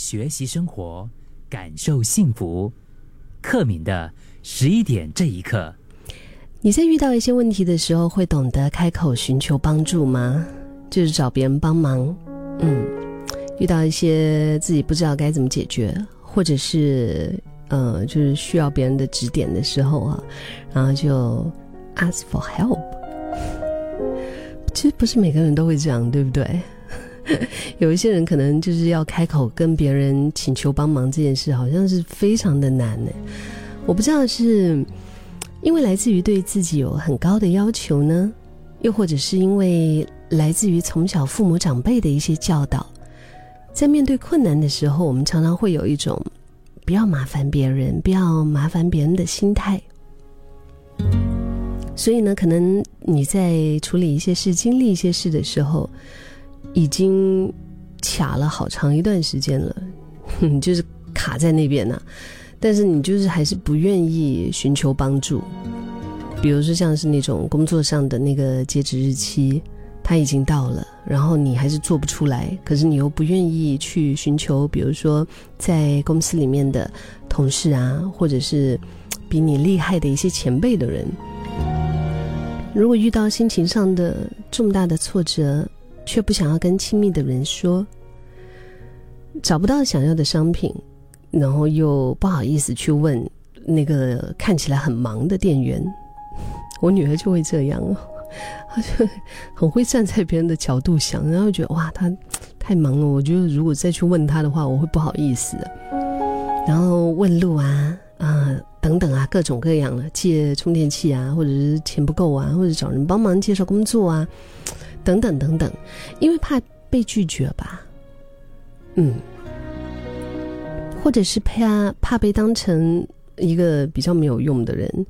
学习生活，感受幸福。克敏的十一点这一刻，你在遇到一些问题的时候，会懂得开口寻求帮助吗？就是找别人帮忙。嗯，遇到一些自己不知道该怎么解决，或者是呃，就是需要别人的指点的时候啊，然后就 ask for help。其实不是每个人都会这样，对不对？有一些人可能就是要开口跟别人请求帮忙这件事，好像是非常的难呢。我不知道是因为来自于对自己有很高的要求呢，又或者是因为来自于从小父母长辈的一些教导，在面对困难的时候，我们常常会有一种不要麻烦别人、不要麻烦别人的心态。所以呢，可能你在处理一些事、经历一些事的时候。已经卡了好长一段时间了，就是卡在那边呢。但是你就是还是不愿意寻求帮助，比如说像是那种工作上的那个截止日期，它已经到了，然后你还是做不出来，可是你又不愿意去寻求，比如说在公司里面的同事啊，或者是比你厉害的一些前辈的人。如果遇到心情上的重大的挫折，却不想要跟亲密的人说，找不到想要的商品，然后又不好意思去问那个看起来很忙的店员。我女儿就会这样，她就很会站在别人的角度想，然后觉得哇，她太忙了。我觉得如果再去问她的话，我会不好意思。然后问路啊啊等等啊，各种各样的借充电器啊，或者是钱不够啊，或者找人帮忙介绍工作啊。等等等等，因为怕被拒绝吧，嗯，或者是怕怕被当成一个比较没有用的人，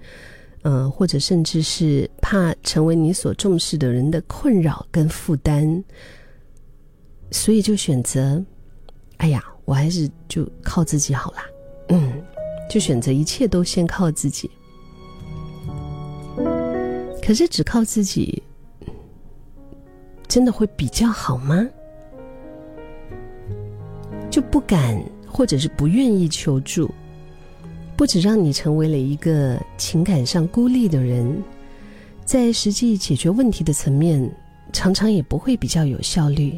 嗯，或者甚至是怕成为你所重视的人的困扰跟负担，所以就选择，哎呀，我还是就靠自己好啦，嗯，就选择一切都先靠自己。可是只靠自己。真的会比较好吗？就不敢或者是不愿意求助，不止让你成为了一个情感上孤立的人，在实际解决问题的层面，常常也不会比较有效率。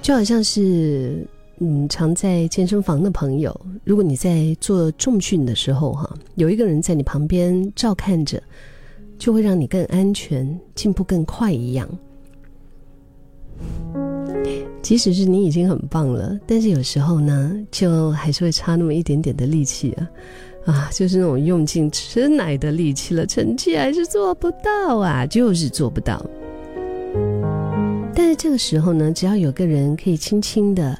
就好像是，嗯，常在健身房的朋友，如果你在做重训的时候，哈，有一个人在你旁边照看着，就会让你更安全，进步更快一样。即使是你已经很棒了，但是有时候呢，就还是会差那么一点点的力气啊，啊，就是那种用尽吃奶的力气了，成绩还是做不到啊，就是做不到。但是这个时候呢，只要有个人可以轻轻的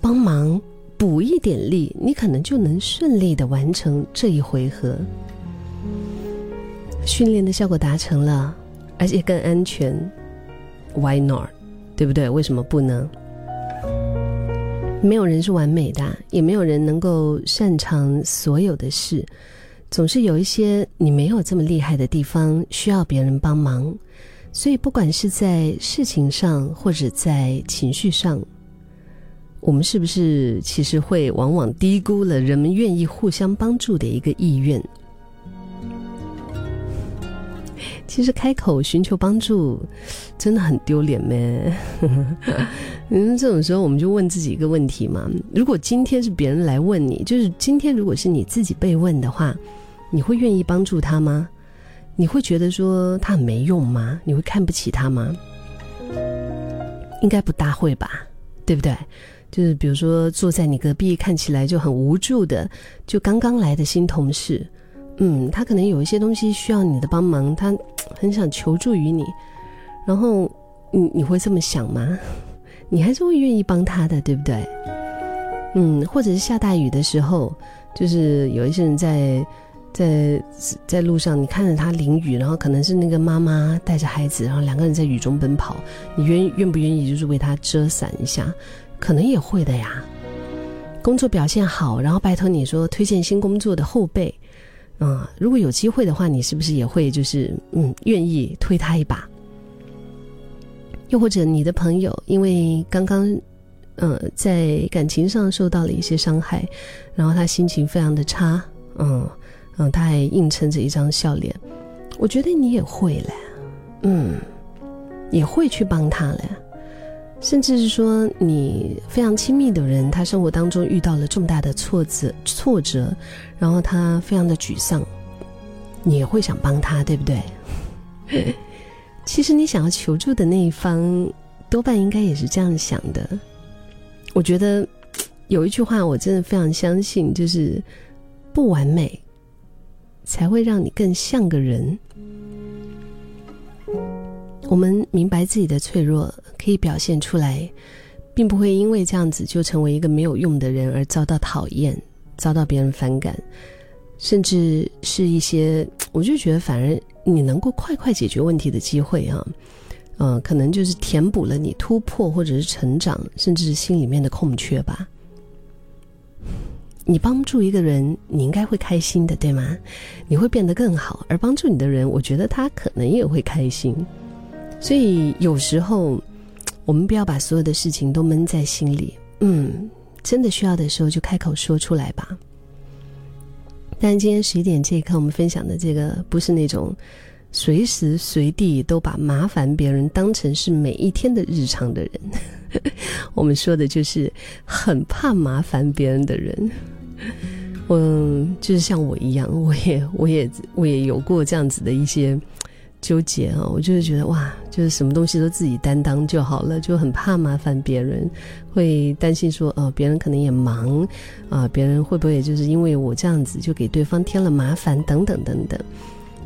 帮忙补一点力，你可能就能顺利的完成这一回合。训练的效果达成了，而且更安全，Why not？对不对？为什么不呢？没有人是完美的，也没有人能够擅长所有的事，总是有一些你没有这么厉害的地方，需要别人帮忙。所以，不管是在事情上，或者在情绪上，我们是不是其实会往往低估了人们愿意互相帮助的一个意愿？其实开口寻求帮助，真的很丢脸咩？嗯，这种时候我们就问自己一个问题嘛：如果今天是别人来问你，就是今天如果是你自己被问的话，你会愿意帮助他吗？你会觉得说他很没用吗？你会看不起他吗？应该不大会吧，对不对？就是比如说坐在你隔壁看起来就很无助的，就刚刚来的新同事。嗯，他可能有一些东西需要你的帮忙，他很想求助于你，然后你你会这么想吗？你还是会愿意帮他的，对不对？嗯，或者是下大雨的时候，就是有一些人在在在路上，你看着他淋雨，然后可能是那个妈妈带着孩子，然后两个人在雨中奔跑，你愿愿不愿意就是为他遮伞一下？可能也会的呀。工作表现好，然后拜托你说推荐新工作的后辈。啊，如果有机会的话，你是不是也会就是嗯，愿意推他一把？又或者你的朋友因为刚刚嗯，在感情上受到了一些伤害，然后他心情非常的差，嗯嗯，他还硬撑着一张笑脸。我觉得你也会嘞，嗯，也会去帮他嘞，甚至是说你非常亲密的人，他生活当中遇到了重大的挫折挫折，然后他非常的沮丧，你也会想帮他，对不对？其实你想要求助的那一方，多半应该也是这样想的。我觉得有一句话，我真的非常相信，就是不完美才会让你更像个人。我们明白自己的脆弱，可以表现出来，并不会因为这样子就成为一个没有用的人而遭到讨厌、遭到别人反感，甚至是一些，我就觉得反而你能够快快解决问题的机会啊。嗯，可能就是填补了你突破或者是成长，甚至是心里面的空缺吧。你帮助一个人，你应该会开心的，对吗？你会变得更好，而帮助你的人，我觉得他可能也会开心。所以有时候，我们不要把所有的事情都闷在心里。嗯，真的需要的时候就开口说出来吧。但今天十一点这一刻，我们分享的这个不是那种。随时随地都把麻烦别人当成是每一天的日常的人，我们说的就是很怕麻烦别人的人。嗯，就是像我一样，我也我也我也有过这样子的一些纠结啊。我就是觉得哇，就是什么东西都自己担当就好了，就很怕麻烦别人，会担心说哦，别人可能也忙啊，别人会不会就是因为我这样子就给对方添了麻烦等等等等。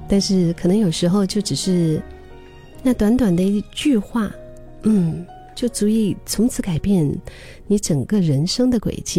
但是可能有时候就只是那短短的一句话，嗯，就足以从此改变你整个人生的轨迹。